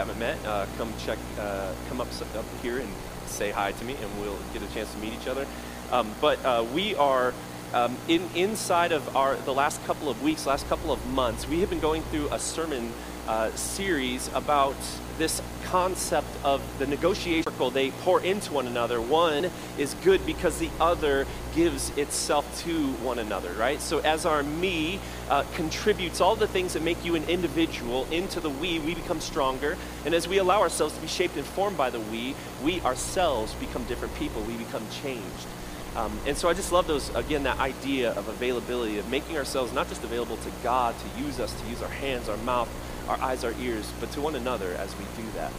haven't met, uh, come check, uh, come up, up here and say hi to me, and we'll get a chance to meet each other. Um, but uh, we are um, in inside of our the last couple of weeks, last couple of months, we have been going through a sermon uh, series about this concept of the negotiation circle they pour into one another. One is good because the other gives itself to one another, right? So as our me uh, contributes all the things that make you an individual into the we, we become stronger. And as we allow ourselves to be shaped and formed by the we, we ourselves become different people. We become changed. Um, and so I just love those, again, that idea of availability, of making ourselves not just available to God to use us, to use our hands, our mouth, our eyes, our ears, but to one another as we do that.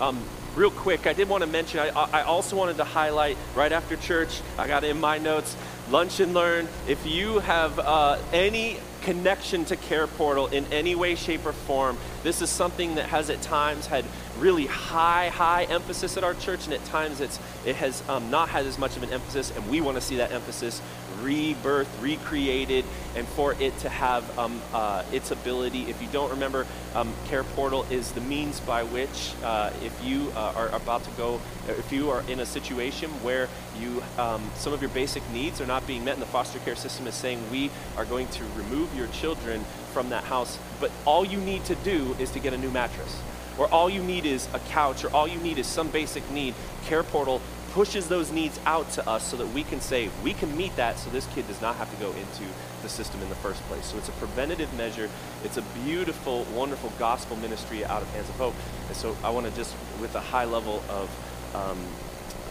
Um, real quick, I did want to mention, I, I also wanted to highlight right after church, I got in my notes, lunch and learn. If you have uh, any connection to Care Portal in any way, shape, or form, this is something that has at times had really high, high emphasis at our church, and at times it's, it has um, not had as much of an emphasis, and we want to see that emphasis rebirth, recreated, and for it to have um, uh, its ability. If you don't remember, um, Care Portal is the means by which, uh, if you uh, are about to go, if you are in a situation where you um, some of your basic needs are not being met, and the foster care system is saying we are going to remove your children from that house, but all you need to do is to get a new mattress or all you need is a couch, or all you need is some basic need, Care Portal pushes those needs out to us so that we can say, we can meet that so this kid does not have to go into the system in the first place. So it's a preventative measure. It's a beautiful, wonderful gospel ministry out of Hands of Hope. And so I want to just, with a high level of um,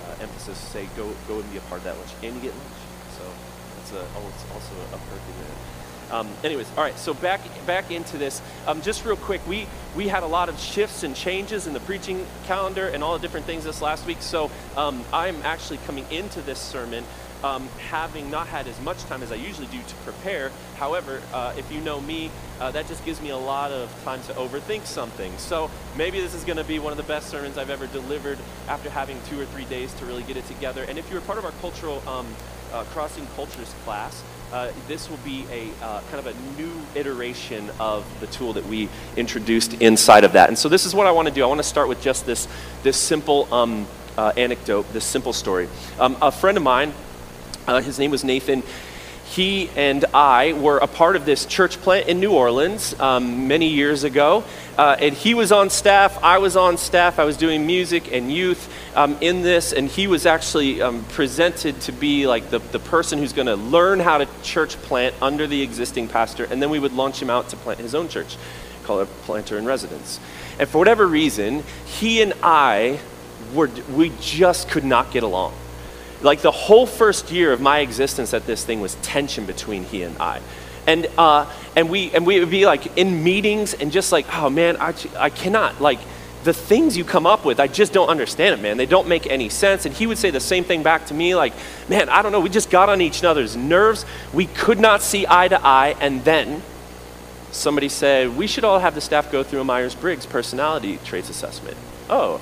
uh, emphasis, say, go, go and be a part of that lunch. And get lunch. So that's a, also a perk in there. Um, anyways, all right. So back back into this. Um, just real quick, we we had a lot of shifts and changes in the preaching calendar and all the different things this last week. So um, I'm actually coming into this sermon. Um, having not had as much time as I usually do to prepare. However, uh, if you know me, uh, that just gives me a lot of time to overthink something. So maybe this is going to be one of the best sermons I've ever delivered after having two or three days to really get it together. And if you're part of our cultural um, uh, crossing cultures class, uh, this will be a uh, kind of a new iteration of the tool that we introduced inside of that. And so this is what I want to do. I want to start with just this, this simple um, uh, anecdote, this simple story. Um, a friend of mine, uh, his name was Nathan, he and I were a part of this church plant in New Orleans um, many years ago. Uh, and he was on staff, I was on staff, I was doing music and youth um, in this, and he was actually um, presented to be like the, the person who's going to learn how to church plant under the existing pastor, and then we would launch him out to plant his own church, call it Planter in Residence. And for whatever reason, he and I were, we just could not get along like the whole first year of my existence at this thing was tension between he and I. And, uh, and, we, and we would be like in meetings and just like, oh man, I, I cannot, like, the things you come up with, I just don't understand it, man. They don't make any sense. And he would say the same thing back to me, like, man, I don't know, we just got on each other's nerves. We could not see eye to eye. And then somebody said, we should all have the staff go through a Myers Briggs personality traits assessment. Oh,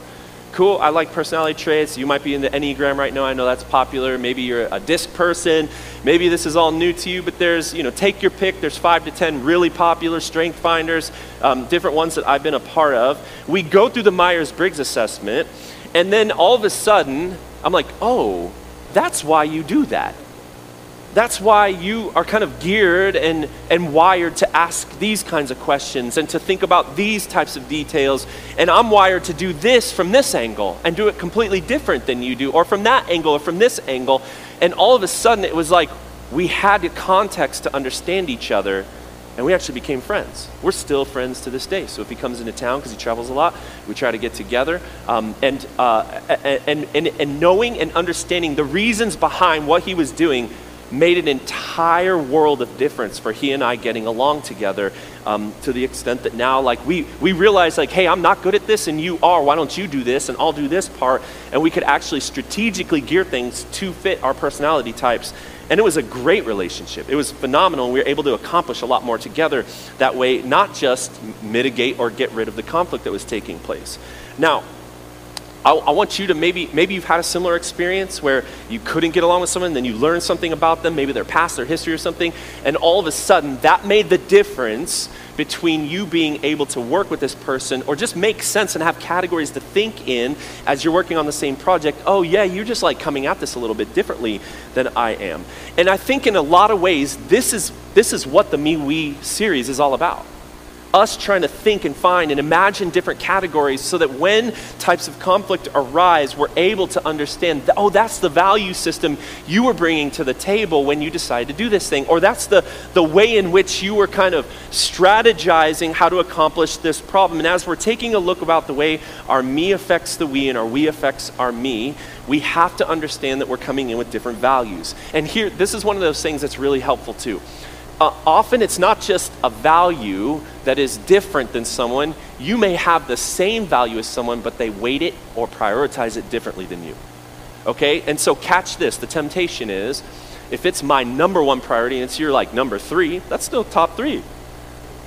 cool, I like personality traits. You might be in the Enneagram right now. I know that's popular. Maybe you're a disc person. Maybe this is all new to you, but there's, you know, take your pick. There's five to 10 really popular strength finders, um, different ones that I've been a part of. We go through the Myers Briggs assessment, and then all of a sudden, I'm like, oh, that's why you do that. That's why you are kind of geared and, and wired to ask these kinds of questions and to think about these types of details. And I'm wired to do this from this angle and do it completely different than you do, or from that angle, or from this angle. And all of a sudden, it was like we had the context to understand each other, and we actually became friends. We're still friends to this day. So if he comes into town because he travels a lot, we try to get together. Um, and, uh, and, and, and knowing and understanding the reasons behind what he was doing made an entire world of difference for he and I getting along together um, to the extent that now like we, we realize like hey i'm not good at this and you are why don't you do this and i'll do this part? And we could actually strategically gear things to fit our personality types. And it was a great relationship. It was phenomenal we were able to accomplish a lot more together that way not just mitigate or get rid of the conflict that was taking place. Now I, I, want you to maybe, maybe you've had a similar experience where you couldn't get along with someone, then you learned something about them, maybe their past, their history or something, and all of a sudden that made the difference between you being able to work with this person or just make sense and have categories to think in as you're working on the same project. Oh, yeah, you're just like coming at this a little bit differently than I am. And I think in a lot of ways, this is, this is what the Me We series is all about us trying to think and find and imagine different categories so that when types of conflict arise, we're able to understand, oh, that's the value system you were bringing to the table when you decided to do this thing. Or that's the, the way in which you were kind of strategizing how to accomplish this problem. And as we're taking a look about the way our me affects the we and our we affects our me, we have to understand that we're coming in with different values. And here, this is one of those things that's really helpful too uh, often it's not just a value that is different than someone. You may have the same value as someone, but they weight it or prioritize it differently than you. Okay? And so, catch this the temptation is if it's my number one priority and it's your like number three, that's still top three.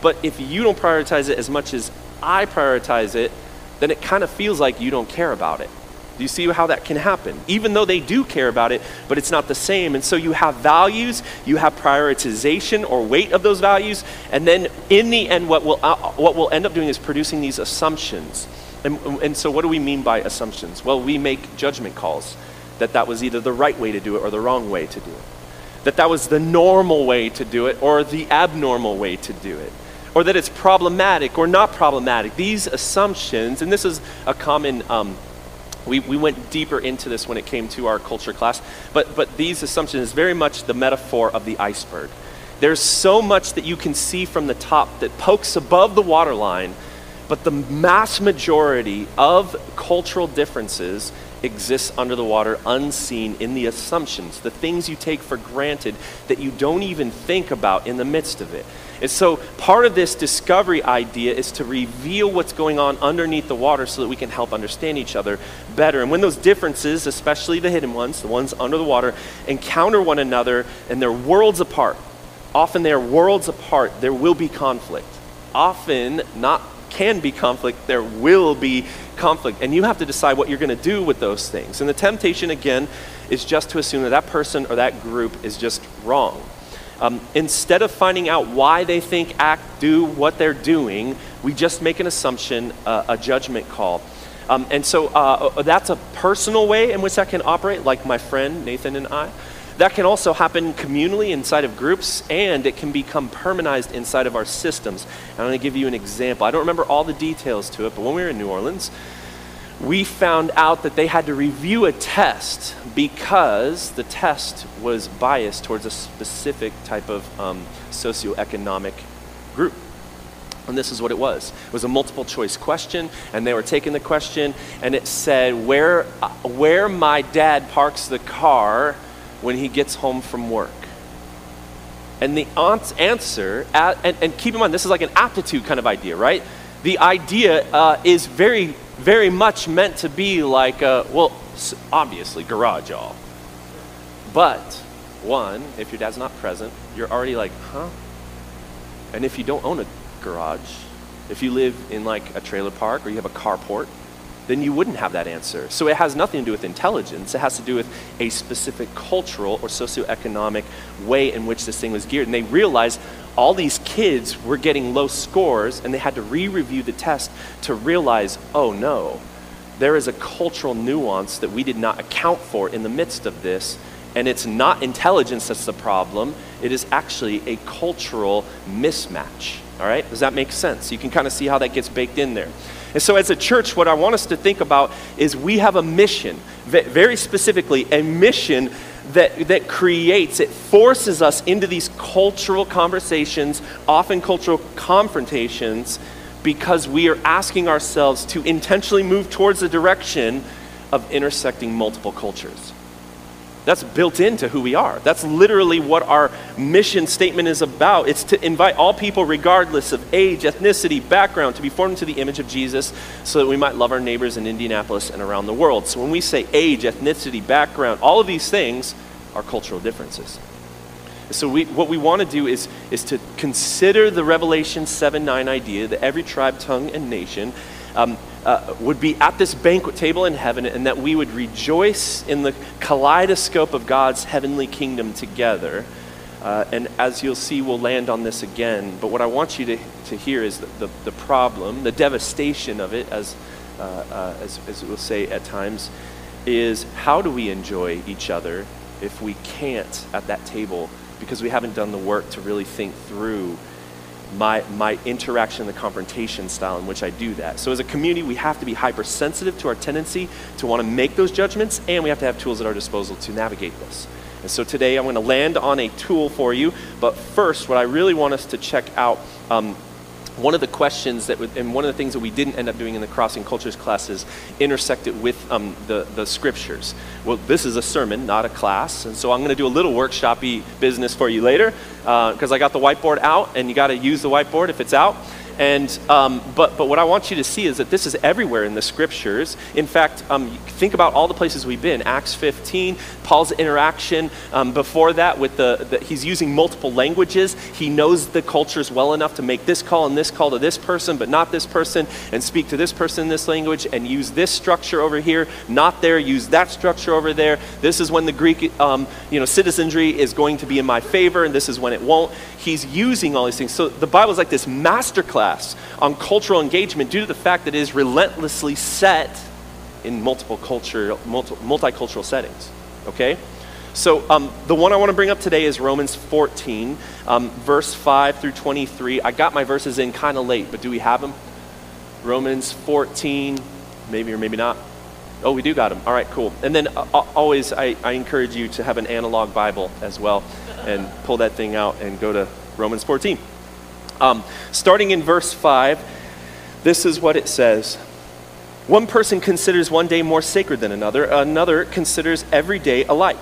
But if you don't prioritize it as much as I prioritize it, then it kind of feels like you don't care about it. Do you see how that can happen? Even though they do care about it, but it's not the same. And so you have values, you have prioritization or weight of those values, and then in the end, what we'll, uh, what we'll end up doing is producing these assumptions. And, and so, what do we mean by assumptions? Well, we make judgment calls that that was either the right way to do it or the wrong way to do it. That that was the normal way to do it or the abnormal way to do it or that it's problematic or not problematic. These assumptions, and this is a common um, we, we went deeper into this when it came to our culture class, but, but these assumptions is very much the metaphor of the iceberg. There's so much that you can see from the top that pokes above the waterline, but the mass majority of cultural differences exists under the water unseen in the assumptions, the things you take for granted that you don't even think about in the midst of it. And so part of this discovery idea is to reveal what's going on underneath the water so that we can help understand each other better. And when those differences, especially the hidden ones, the ones under the water, encounter one another and they're worlds apart, often they are worlds apart, there will be conflict. Often, not can be conflict, there will be conflict. And you have to decide what you're going to do with those things. And the temptation, again, is just to assume that that person or that group is just wrong. Um, instead of finding out why they think, act, do what they're doing, we just make an assumption, uh, a judgment call. Um, and so uh, uh, that's a personal way in which that can operate, like my friend Nathan and I. That can also happen communally inside of groups, and it can become permanized inside of our systems. And I'm going to give you an example. I don't remember all the details to it, but when we were in New Orleans, we found out that they had to review a test because the test was biased towards a specific type of um, socioeconomic group. And this is what it was. It was a multiple choice question, and they were taking the question, and it said, Where, uh, where my dad parks the car when he gets home from work. And the aunt's answer, and, and keep in mind, this is like an aptitude kind of idea, right? The idea uh, is very very much meant to be like, a, well, obviously, garage all. But, one, if your dad's not present, you're already like, huh? And if you don't own a garage, if you live in like a trailer park or you have a carport, then you wouldn't have that answer. So it has nothing to do with intelligence. It has to do with a specific cultural or socioeconomic way in which this thing was geared. And they realized all these kids were getting low scores and they had to re review the test to realize oh no, there is a cultural nuance that we did not account for in the midst of this. And it's not intelligence that's the problem, it is actually a cultural mismatch. All right? Does that make sense? You can kind of see how that gets baked in there. And so, as a church, what I want us to think about is we have a mission, very specifically, a mission that, that creates, it forces us into these cultural conversations, often cultural confrontations, because we are asking ourselves to intentionally move towards the direction of intersecting multiple cultures. That's built into who we are. That's literally what our mission statement is about. It's to invite all people, regardless of age, ethnicity, background, to be formed into the image of Jesus so that we might love our neighbors in Indianapolis and around the world. So when we say age, ethnicity, background, all of these things are cultural differences. So we, what we want to do is, is to consider the Revelation 7 9 idea that every tribe, tongue, and nation um, uh, would be at this banquet table in heaven and that we would rejoice in the kaleidoscope of God's heavenly kingdom together. Uh, and as you'll see, we'll land on this again. But what I want you to, to hear is the, the, the problem, the devastation of it, as, uh, uh, as, as we'll say at times, is how do we enjoy each other if we can't at that table because we haven't done the work to really think through my, my interaction, the confrontation style in which I do that. So, as a community, we have to be hypersensitive to our tendency to want to make those judgments, and we have to have tools at our disposal to navigate this. And so, today I'm going to land on a tool for you. But first, what I really want us to check out um, one of the questions that, and one of the things that we didn't end up doing in the crossing cultures classes intersected with um, the, the scriptures. Well, this is a sermon, not a class, and so I'm going to do a little workshopy business for you later because uh, I got the whiteboard out, and you got to use the whiteboard if it's out. And, um, but, but what I want you to see is that this is everywhere in the scriptures. In fact, um, think about all the places we've been. Acts 15, Paul's interaction um, before that with the, the, he's using multiple languages. He knows the cultures well enough to make this call and this call to this person, but not this person, and speak to this person in this language, and use this structure over here, not there, use that structure over there. This is when the Greek um, you know, citizenry is going to be in my favor, and this is when it won't. He's using all these things. So the Bible is like this masterclass class on cultural engagement due to the fact that it is relentlessly set in multiple culture, multi, multicultural settings. Okay? So um, the one I want to bring up today is Romans 14, um, verse 5 through 23. I got my verses in kind of late, but do we have them? Romans 14, maybe or maybe not. Oh, we do got them. All right, cool. And then uh, always, I, I encourage you to have an analog Bible as well and pull that thing out and go to Romans 14. Um, starting in verse 5, this is what it says One person considers one day more sacred than another, another considers every day alike.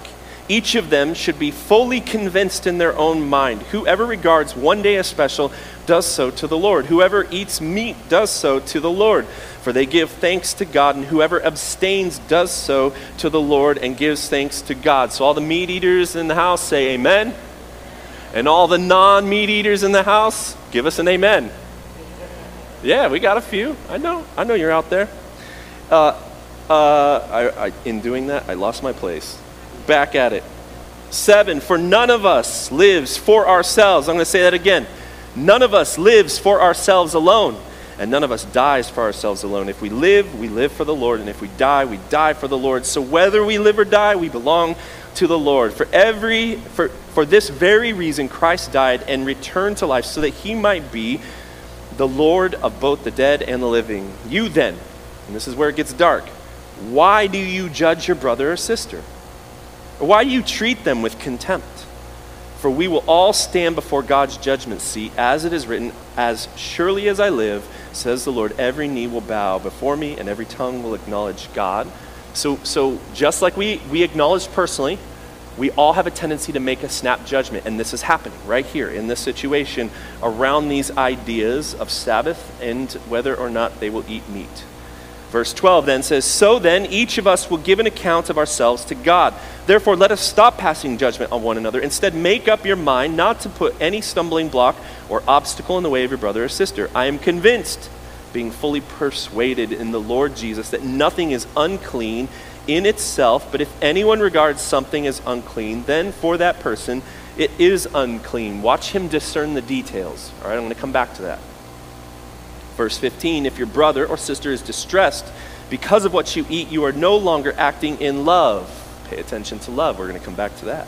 Each of them should be fully convinced in their own mind. Whoever regards one day as special does so to the Lord. Whoever eats meat does so to the Lord, for they give thanks to God, and whoever abstains does so to the Lord and gives thanks to God. So, all the meat eaters in the house say, Amen. And all the non meat eaters in the house, give us an amen. Yeah, we got a few. I know. I know you're out there. Uh, uh, I, I, in doing that, I lost my place. Back at it. Seven, for none of us lives for ourselves. I'm going to say that again. None of us lives for ourselves alone, and none of us dies for ourselves alone. If we live, we live for the Lord, and if we die, we die for the Lord. So whether we live or die, we belong to the Lord. For every for, for this very reason Christ died and returned to life so that he might be the Lord of both the dead and the living. You then, and this is where it gets dark, why do you judge your brother or sister? Or why do you treat them with contempt? For we will all stand before God's judgment seat, as it is written, As surely as I live, says the Lord, every knee will bow before me, and every tongue will acknowledge God. So, so just like we, we acknowledged personally, we all have a tendency to make a snap judgment, and this is happening right here in this situation around these ideas of Sabbath and whether or not they will eat meat. Verse 12 then says, So then each of us will give an account of ourselves to God. Therefore, let us stop passing judgment on one another. Instead, make up your mind not to put any stumbling block or obstacle in the way of your brother or sister. I am convinced being fully persuaded in the Lord Jesus that nothing is unclean in itself, but if anyone regards something as unclean, then for that person it is unclean. Watch him discern the details. All right, I'm going to come back to that. Verse 15 If your brother or sister is distressed because of what you eat, you are no longer acting in love. Pay attention to love. We're going to come back to that.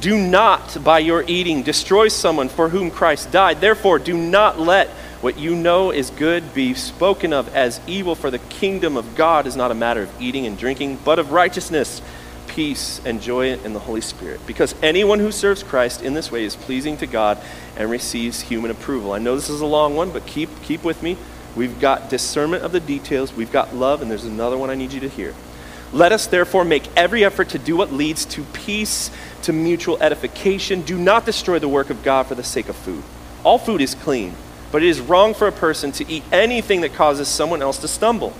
Do not, by your eating, destroy someone for whom Christ died. Therefore, do not let what you know is good be spoken of as evil, for the kingdom of God is not a matter of eating and drinking, but of righteousness, peace, and joy in the Holy Spirit. Because anyone who serves Christ in this way is pleasing to God and receives human approval. I know this is a long one, but keep, keep with me. We've got discernment of the details, we've got love, and there's another one I need you to hear. Let us therefore make every effort to do what leads to peace, to mutual edification. Do not destroy the work of God for the sake of food. All food is clean but it is wrong for a person to eat anything that causes someone else to stumble.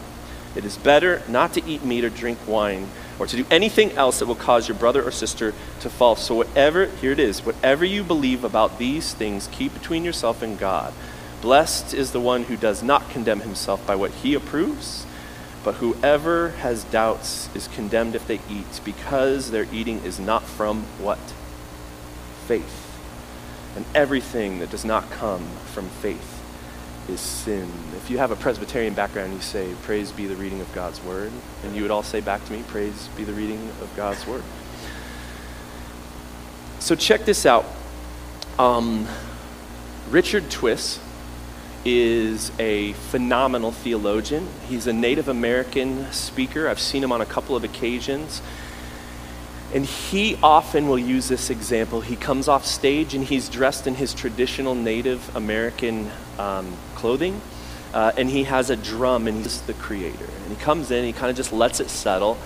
It is better not to eat meat or drink wine or to do anything else that will cause your brother or sister to fall. So, whatever, here it is, whatever you believe about these things, keep between yourself and God. Blessed is the one who does not condemn himself by what he approves, but whoever has doubts is condemned if they eat, because their eating is not from what? Faith. And everything that does not come from faith is sin. If you have a Presbyterian background, you say, Praise be the reading of God's word. And you would all say back to me, Praise be the reading of God's word. So check this out. Um, Richard Twiss is a phenomenal theologian. He's a Native American speaker. I've seen him on a couple of occasions. And he often will use this example. He comes off stage and he's dressed in his traditional Native American um, clothing. Uh, and he has a drum and he's the creator. And he comes in, he kind of just lets it settle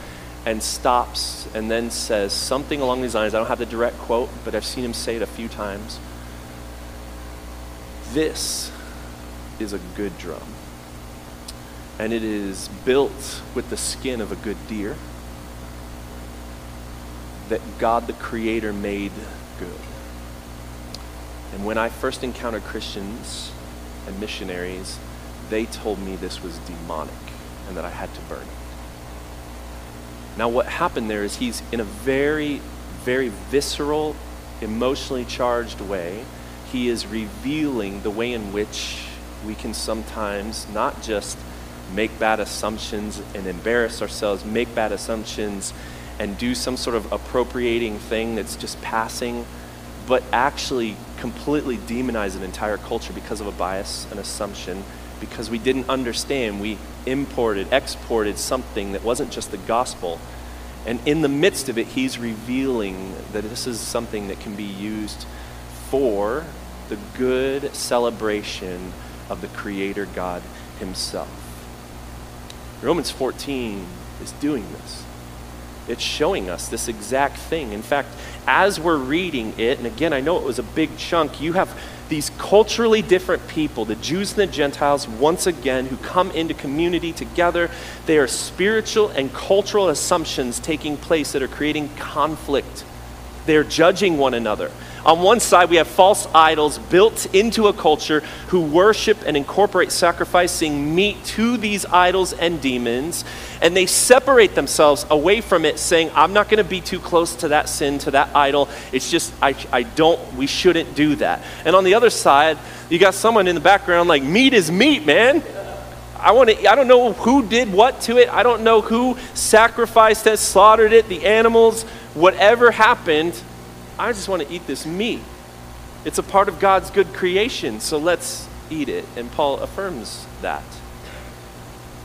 and stops and then says something along these lines. I don't have the direct quote, but I've seen him say it a few times. This is a good drum. And it is built with the skin of a good deer that God the Creator made good. And when I first encountered Christians and missionaries, they told me this was demonic and that I had to burn it. Now, what happened there is he's in a very, very visceral, emotionally charged way, he is revealing the way in which we can sometimes not just make bad assumptions and embarrass ourselves, make bad assumptions and do some sort of appropriating thing that's just passing, but actually completely demonize an entire culture because of a bias, an assumption, because we didn't understand. We imported, exported something that wasn't just the gospel. And in the midst of it, he's revealing that this is something that can be used for the good celebration of the Creator God Himself. Romans 14 is doing this it's showing us this exact thing. In fact, as we're reading it, and again, I know it was a big chunk, you have these culturally different people, the Jews and the Gentiles, once again, who come into community together. They are spiritual and cultural assumptions taking place that are creating conflict. They're judging one another. On one side, we have false idols built into a culture who worship and incorporate sacrificing meat to these idols and demons, and they separate themselves away from it, saying, I'm not going to be too close to that sin, to that idol. It's just, I, I don't, we shouldn't do that. And on the other side, you got someone in the background like, meat is meat, man. I want to I don't know who did what to it. I don't know who sacrificed it, slaughtered it, the animals, whatever happened. I just want to eat this meat. It's a part of God's good creation, so let's eat it. And Paul affirms that.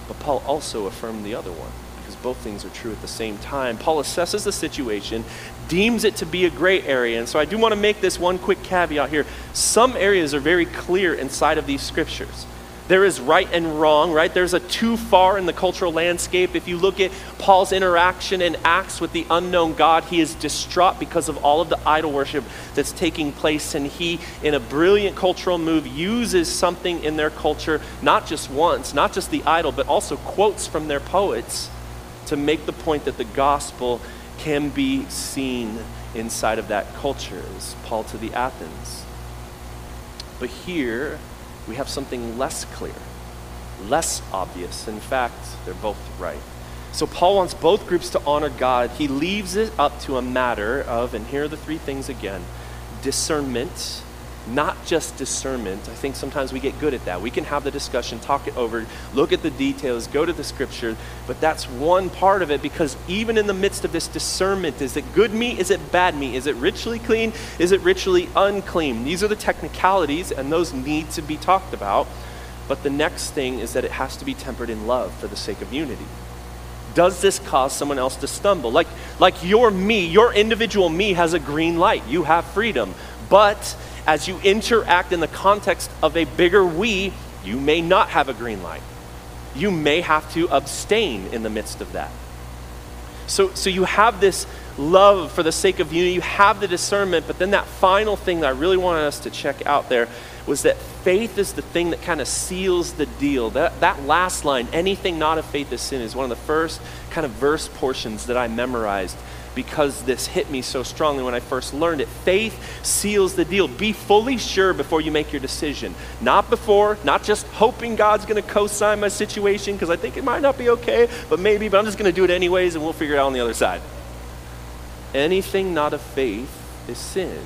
But Paul also affirmed the other one because both things are true at the same time. Paul assesses the situation, deems it to be a gray area. And so I do want to make this one quick caveat here. Some areas are very clear inside of these scriptures. There is right and wrong, right? There's a too far in the cultural landscape. If you look at Paul's interaction in Acts with the unknown God, he is distraught because of all of the idol worship that's taking place. And he, in a brilliant cultural move, uses something in their culture, not just once, not just the idol, but also quotes from their poets to make the point that the gospel can be seen inside of that culture, as Paul to the Athens. But here, we have something less clear, less obvious. In fact, they're both right. So Paul wants both groups to honor God. He leaves it up to a matter of, and here are the three things again discernment not just discernment. I think sometimes we get good at that. We can have the discussion, talk it over, look at the details, go to the scripture, but that's one part of it because even in the midst of this discernment, is it good meat? Is it bad meat? Is it ritually clean? Is it ritually unclean? These are the technicalities, and those need to be talked about. But the next thing is that it has to be tempered in love for the sake of unity. Does this cause someone else to stumble? Like, like your me, your individual me has a green light. You have freedom. But as you interact in the context of a bigger we, you may not have a green light. You may have to abstain in the midst of that. So, so you have this love for the sake of unity, you have the discernment, but then that final thing that I really wanted us to check out there was that faith is the thing that kind of seals the deal. That, that last line, anything not of faith is sin, is one of the first kind of verse portions that I memorized because this hit me so strongly when I first learned it. Faith seals the deal. Be fully sure before you make your decision. Not before, not just hoping God's going to co sign my situation because I think it might not be okay, but maybe, but I'm just going to do it anyways and we'll figure it out on the other side. Anything not of faith is sin.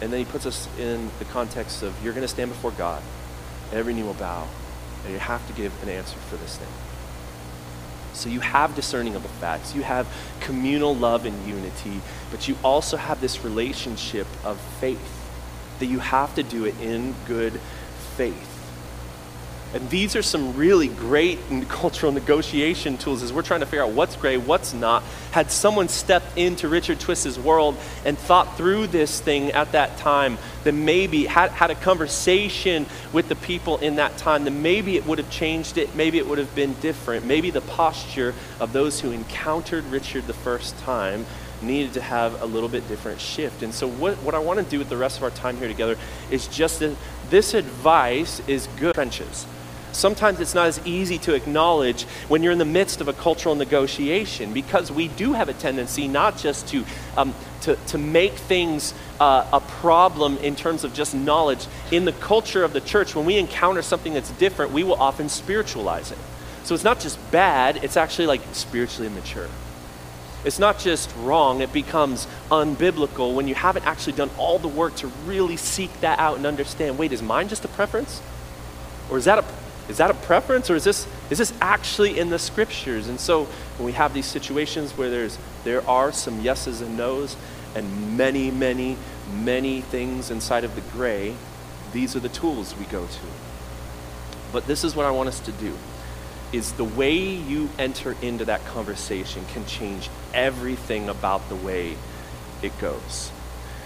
And then he puts us in the context of you're going to stand before God, every knee will bow, and you have to give an answer for this thing. So you have discerning of the facts, you have communal love and unity, but you also have this relationship of faith that you have to do it in good faith. And these are some really great cultural negotiation tools as we're trying to figure out what's great, what's not. Had someone stepped into Richard Twiss's world and thought through this thing at that time, then maybe had, had a conversation with the people in that time, then maybe it would have changed it. Maybe it would have been different. Maybe the posture of those who encountered Richard the first time needed to have a little bit different shift. And so, what, what I want to do with the rest of our time here together is just that this advice is good trenches sometimes it's not as easy to acknowledge when you're in the midst of a cultural negotiation because we do have a tendency not just to, um, to, to make things uh, a problem in terms of just knowledge. In the culture of the church, when we encounter something that's different, we will often spiritualize it. So it's not just bad, it's actually like spiritually immature. It's not just wrong, it becomes unbiblical when you haven't actually done all the work to really seek that out and understand wait, is mine just a preference? Or is that a is that a preference or is this, is this actually in the scriptures? And so when we have these situations where there's, there are some yeses and nos and many, many, many things inside of the gray, these are the tools we go to. But this is what I want us to do is the way you enter into that conversation can change everything about the way it goes.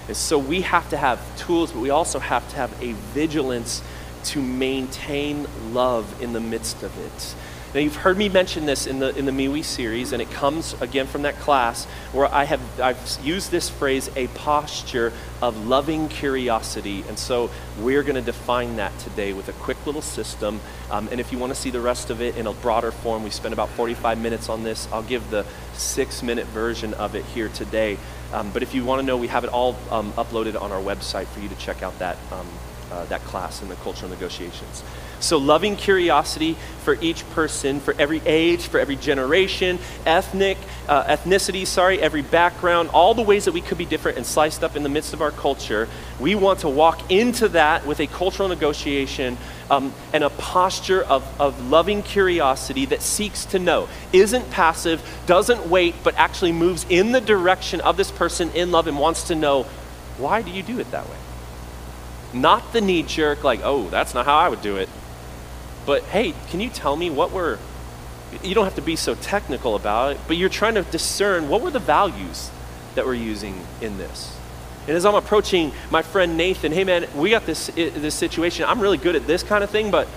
And so we have to have tools, but we also have to have a vigilance to maintain love in the midst of it. Now, you've heard me mention this in the, in the MeWe series, and it comes again from that class where I have I've used this phrase, a posture of loving curiosity. And so we're going to define that today with a quick little system. Um, and if you want to see the rest of it in a broader form, we spent about 45 minutes on this. I'll give the six minute version of it here today. Um, but if you want to know, we have it all um, uploaded on our website for you to check out that um, uh, that class in the cultural negotiations. So, loving curiosity for each person, for every age, for every generation, ethnic, uh, ethnicity, sorry, every background, all the ways that we could be different and sliced up in the midst of our culture. We want to walk into that with a cultural negotiation um, and a posture of, of loving curiosity that seeks to know, isn't passive, doesn't wait, but actually moves in the direction of this person in love and wants to know why do you do it that way? Not the knee jerk, like, oh, that's not how I would do it. But hey, can you tell me what were, you don't have to be so technical about it, but you're trying to discern what were the values that we're using in this. And as I'm approaching my friend Nathan, hey man, we got this, this situation. I'm really good at this kind of thing, but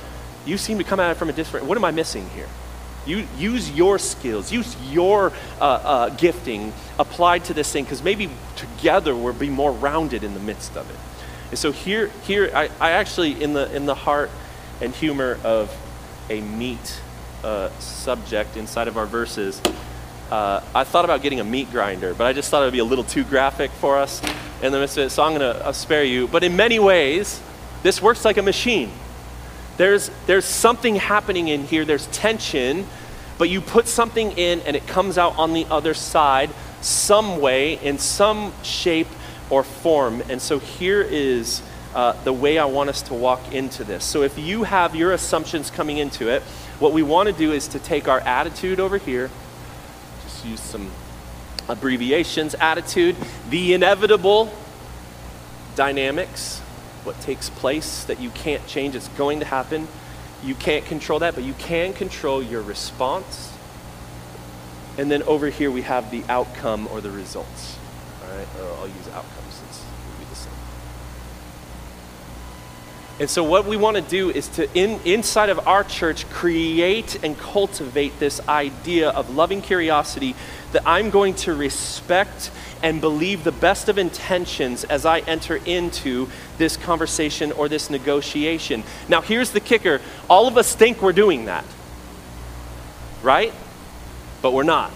you seem to come at it from a different, what am I missing here? You, use your skills, use your uh, uh, gifting applied to this thing, because maybe together we'll be more rounded in the midst of it. And so here, here I, I actually, in the, in the heart and humor of a meat uh, subject inside of our verses, uh, I thought about getting a meat grinder, but I just thought it would be a little too graphic for us in the midst of it, so I'm going to spare you. But in many ways, this works like a machine. There's, there's something happening in here, there's tension, but you put something in and it comes out on the other side some way, in some shape, or form. And so here is uh, the way I want us to walk into this. So if you have your assumptions coming into it, what we want to do is to take our attitude over here, just use some abbreviations attitude, the inevitable dynamics, what takes place that you can't change, it's going to happen. You can't control that, but you can control your response. And then over here we have the outcome or the results. All right, or I'll use outcomes since will be the same. And so, what we want to do is to, in, inside of our church, create and cultivate this idea of loving curiosity that I'm going to respect and believe the best of intentions as I enter into this conversation or this negotiation. Now, here's the kicker all of us think we're doing that, right? But we're not.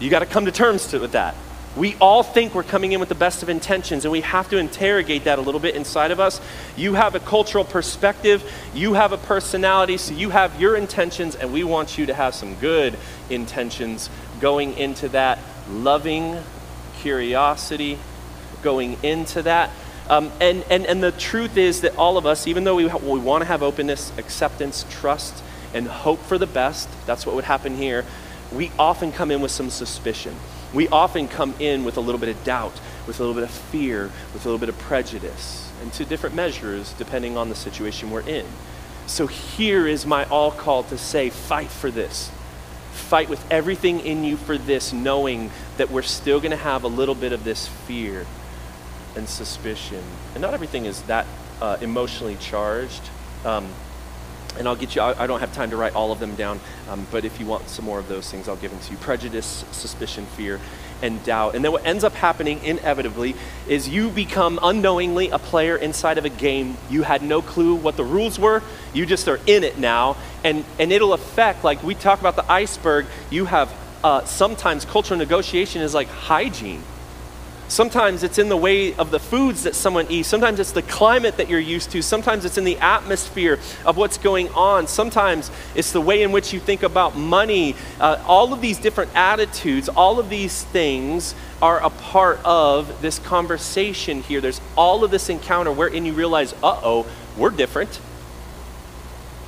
You got to come to terms to, with that. We all think we're coming in with the best of intentions, and we have to interrogate that a little bit inside of us. You have a cultural perspective, you have a personality, so you have your intentions, and we want you to have some good intentions going into that loving curiosity, going into that. Um, and, and, and the truth is that all of us, even though we, we want to have openness, acceptance, trust, and hope for the best, that's what would happen here, we often come in with some suspicion we often come in with a little bit of doubt, with a little bit of fear, with a little bit of prejudice, and to different measures depending on the situation we're in. So here is my all call to say, fight for this. Fight with everything in you for this, knowing that we're still going to have a little bit of this fear and suspicion. And not everything is that uh, emotionally charged. Um, and I'll get you, I, don't have time to write all of them down, um, but if you want some more of those things, I'll give them to you prejudice, suspicion, fear, and doubt. And then what ends up happening inevitably is you become unknowingly a player inside of a game. You had no clue what the rules were, you just are in it now, and, and it'll affect, like we talk about the iceberg, you have uh, sometimes cultural negotiation is like hygiene Sometimes it's in the way of the foods that someone eats. Sometimes it's the climate that you're used to. Sometimes it's in the atmosphere of what's going on. Sometimes it's the way in which you think about money. Uh, all of these different attitudes, all of these things are a part of this conversation here. There's all of this encounter wherein you realize, uh oh, we're different.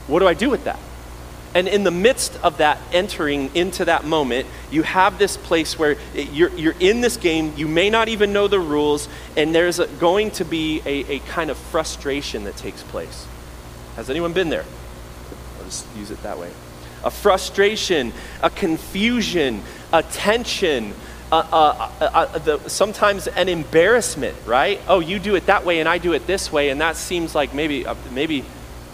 What do I do with that? And in the midst of that, entering into that moment, you have this place where you're, you're in this game, you may not even know the rules, and there's a, going to be a, a kind of frustration that takes place. Has anyone been there? I'll just use it that way. A frustration, a confusion, a tension, the, sometimes an embarrassment, right? Oh, you do it that way and I do it this way, and that seems like maybe, uh, maybe,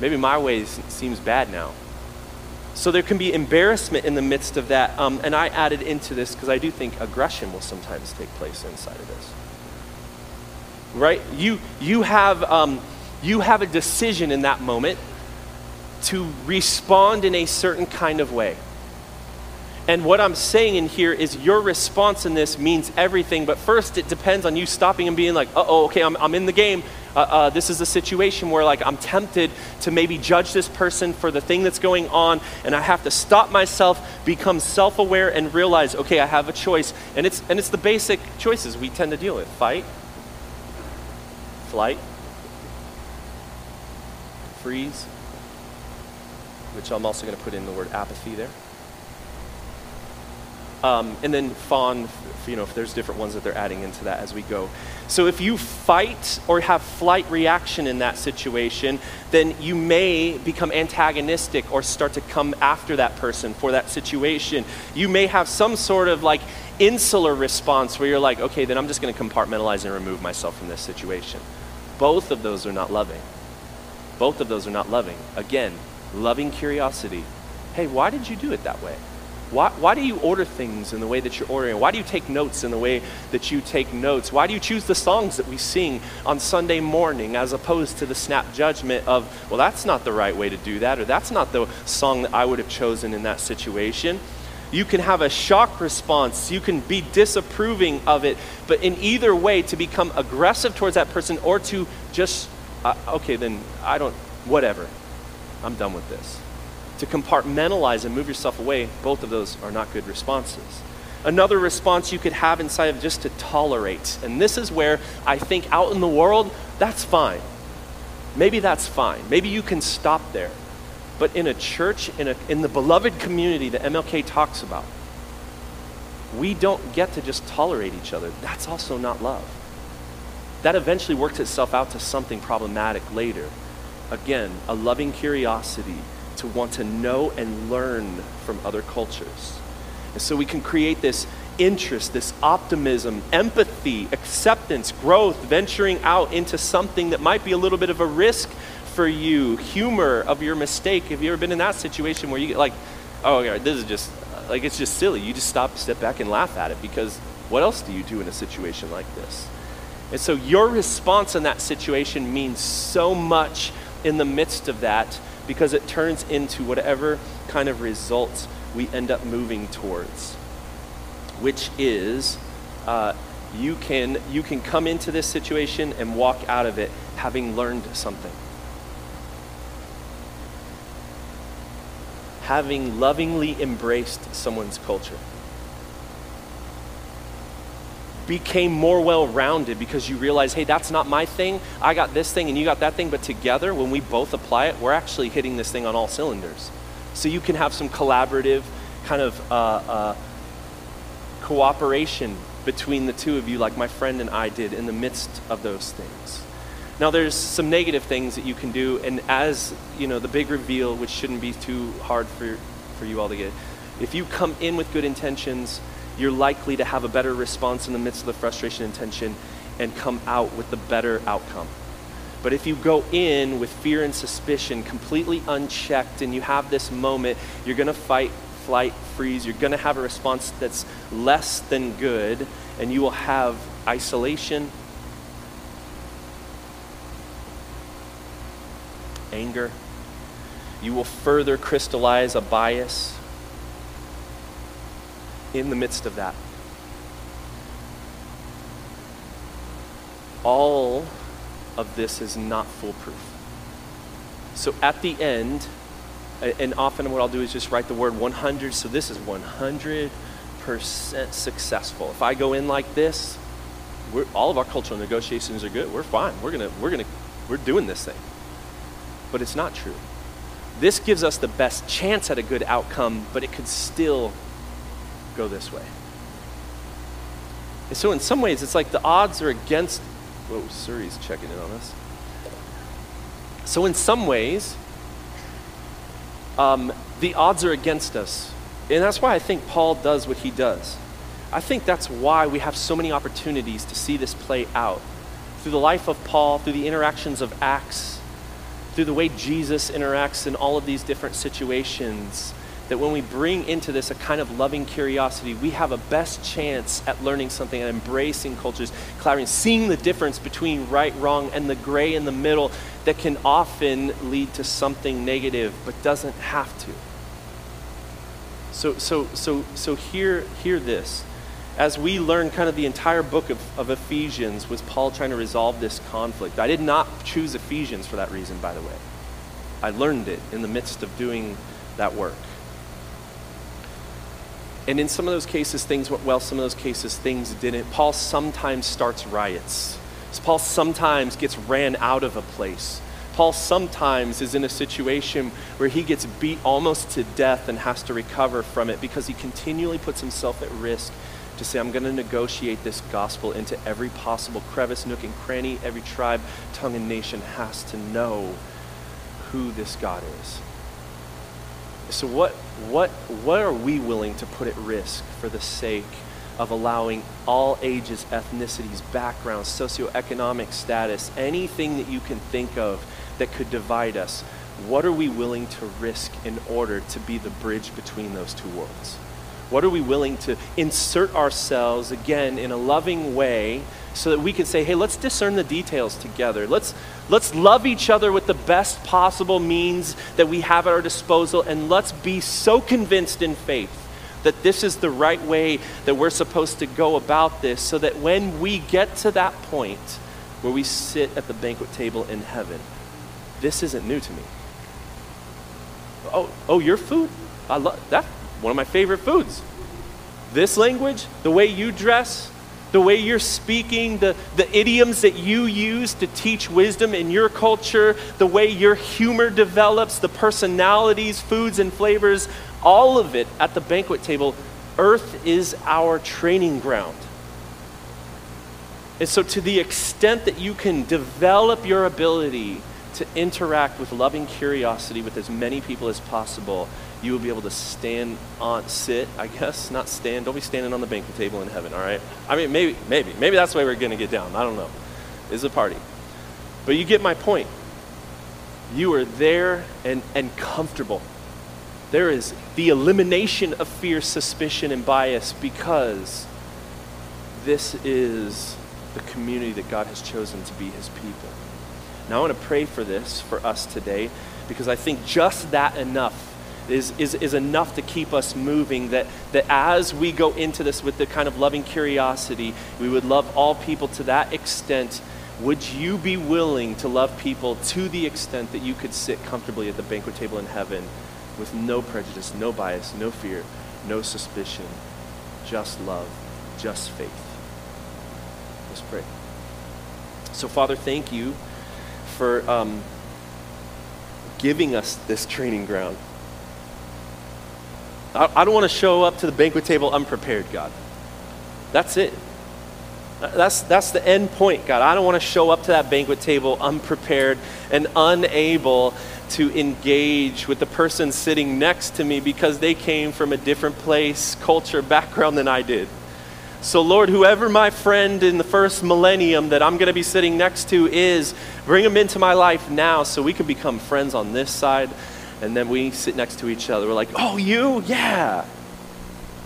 maybe my way seems bad now. So there can be embarrassment in the midst of that. Um, and I added into this because I do think aggression will sometimes take place inside of this. Right? You, you, have, um, you have a decision in that moment to respond in a certain kind of way. And what I'm saying in here is your response in this means everything. But first, it depends on you stopping and being like, uh oh, okay, I'm, I'm in the game uh, uh, this is a situation where like I'm tempted to maybe judge this person for the thing that's going on, and I have to stop myself, become self-aware, and realize, okay, I have a choice, and it's and it's the basic choices we tend to deal with: fight, flight, freeze, which I'm also going to put in the word apathy there. Um, and then fawn, you know, if there's different ones that they're adding into that as we go. So if you fight or have flight reaction in that situation, then you may become antagonistic or start to come after that person for that situation. You may have some sort of like insular response where you're like, okay, then I'm just going to compartmentalize and remove myself from this situation. Both of those are not loving. Both of those are not loving. Again, loving curiosity. Hey, why did you do it that way? Why, why do you order things in the way that you're ordering? Why do you take notes in the way that you take notes? Why do you choose the songs that we sing on Sunday morning as opposed to the snap judgment of, well, that's not the right way to do that, or that's not the song that I would have chosen in that situation? You can have a shock response. You can be disapproving of it. But in either way, to become aggressive towards that person or to just, uh, okay, then I don't, whatever. I'm done with this to compartmentalize and move yourself away, both of those are not good responses. Another response you could have inside of just to tolerate. And this is where I think out in the world, that's fine. Maybe that's fine. Maybe you can stop there. But in a church, in, a, in the beloved community that MLK talks about, we don't get to just tolerate each other. That's also not love. That eventually works itself out to something problematic later. Again, a loving curiosity to want to know and learn from other cultures. And so we can create this interest, this optimism, empathy, acceptance, growth, venturing out into something that might be a little bit of a risk for you, humor of your mistake. Have you ever been in that situation where you get like, oh, this is just, like, it's just silly. You just stop, step back, and laugh at it because what else do you do in a situation like this? And so your response in that situation means so much in the midst of that because it turns into whatever kind of results we end up moving towards, which is uh, you can you can come into this situation and walk out of it having learned something. Having lovingly embraced someone's culture. Became more well rounded because you realize, hey, that's not my thing. I got this thing and you got that thing, but together, when we both apply it, we're actually hitting this thing on all cylinders. So you can have some collaborative kind of uh, uh, cooperation between the two of you, like my friend and I did in the midst of those things. Now, there's some negative things that you can do, and as you know, the big reveal, which shouldn't be too hard for, for you all to get, if you come in with good intentions, you're likely to have a better response in the midst of the frustration and tension and come out with the better outcome. But if you go in with fear and suspicion, completely unchecked, and you have this moment, you're going to fight, flight, freeze. You're going to have a response that's less than good, and you will have isolation, anger. You will further crystallize a bias in the midst of that. All of this is not foolproof. So at the end, and often what I'll do is just write the word 100. So this is 100% successful. If I go in like this, all of our cultural negotiations are good. We're fine. We're gonna, we're gonna, we're doing this thing. But it's not true. This gives us the best chance at a good outcome, but it could still go this way. And so in some ways, it's like the odds are against Whoa, Suri's checking in on us. So, in some ways, um, the odds are against us. And that's why I think Paul does what he does. I think that's why we have so many opportunities to see this play out. Through the life of Paul, through the interactions of Acts, through the way Jesus interacts in all of these different situations, that when we bring into this a kind of loving curiosity, we have a best chance at learning something and embracing cultures, collaborating, seeing the difference between right, wrong, and the gray in the middle that can often lead to something negative, but doesn't have to. So, so, so, so hear, hear this. As we learn kind of the entire book of, of Ephesians, was Paul trying to resolve this conflict? I did not choose Ephesians for that reason, by the way. I learned it in the midst of doing that work. And in some of those cases, things went well, some of those cases, things didn't. Paul sometimes starts riots. Paul sometimes gets ran out of a place. Paul sometimes is in a situation where he gets beat almost to death and has to recover from it because he continually puts himself at risk to say, I'm going to negotiate this gospel into every possible crevice, nook, and cranny. Every tribe, tongue, and nation has to know who this God is. So, what, what, what are we willing to put at risk for the sake of allowing all ages, ethnicities, backgrounds, socioeconomic status, anything that you can think of that could divide us? What are we willing to risk in order to be the bridge between those two worlds? What are we willing to insert ourselves again in a loving way so that we can say, hey, let's discern the details together. Let's, let's love each other with the best possible means that we have at our disposal, and let's be so convinced in faith that this is the right way that we're supposed to go about this so that when we get to that point where we sit at the banquet table in heaven, this isn't new to me. Oh, oh, your food? I love that. One of my favorite foods. This language, the way you dress, the way you're speaking, the, the idioms that you use to teach wisdom in your culture, the way your humor develops, the personalities, foods, and flavors, all of it at the banquet table. Earth is our training ground. And so, to the extent that you can develop your ability to interact with loving curiosity with as many people as possible, you will be able to stand on, sit, I guess, not stand. Don't be standing on the banquet table in heaven, all right? I mean, maybe, maybe, maybe that's the way we're going to get down. I don't know. It's a party. But you get my point. You are there and, and comfortable. There is the elimination of fear, suspicion, and bias because this is the community that God has chosen to be his people. Now, I want to pray for this for us today because I think just that enough is, is, is enough to keep us moving. That, that as we go into this with the kind of loving curiosity, we would love all people to that extent. Would you be willing to love people to the extent that you could sit comfortably at the banquet table in heaven with no prejudice, no bias, no fear, no suspicion, just love, just faith? Let's pray. So, Father, thank you for um, giving us this training ground. I, I don't want to show up to the banquet table unprepared, God. That's it. That's, that's the end point, God. I don't want to show up to that banquet table unprepared and unable to engage with the person sitting next to me because they came from a different place, culture, background than I did. So, Lord, whoever my friend in the first millennium that I'm going to be sitting next to is, bring them into my life now so we can become friends on this side. And then we sit next to each other. We're like, oh, you? Yeah.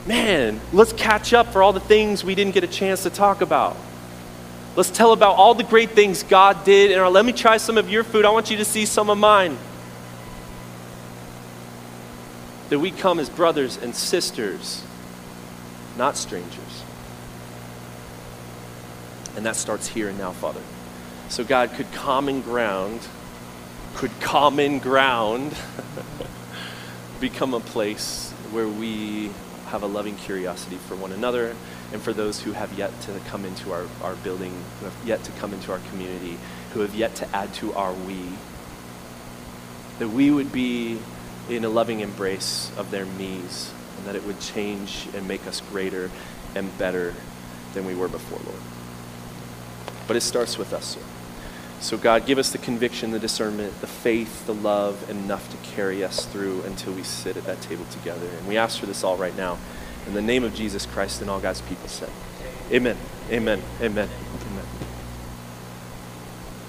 Man, let's catch up for all the things we didn't get a chance to talk about. Let's tell about all the great things God did. And let me try some of your food. I want you to see some of mine. That we come as brothers and sisters, not strangers. And that starts here and now, Father. So, God, could common ground, could common ground become a place where we have a loving curiosity for one another and for those who have yet to come into our, our building, who have yet to come into our community, who have yet to add to our we. That we would be in a loving embrace of their me's and that it would change and make us greater and better than we were before, Lord. But it starts with us. So, God, give us the conviction, the discernment, the faith, the love, enough to carry us through until we sit at that table together. And we ask for this all right now. In the name of Jesus Christ and all God's people said, Amen. Amen. Amen.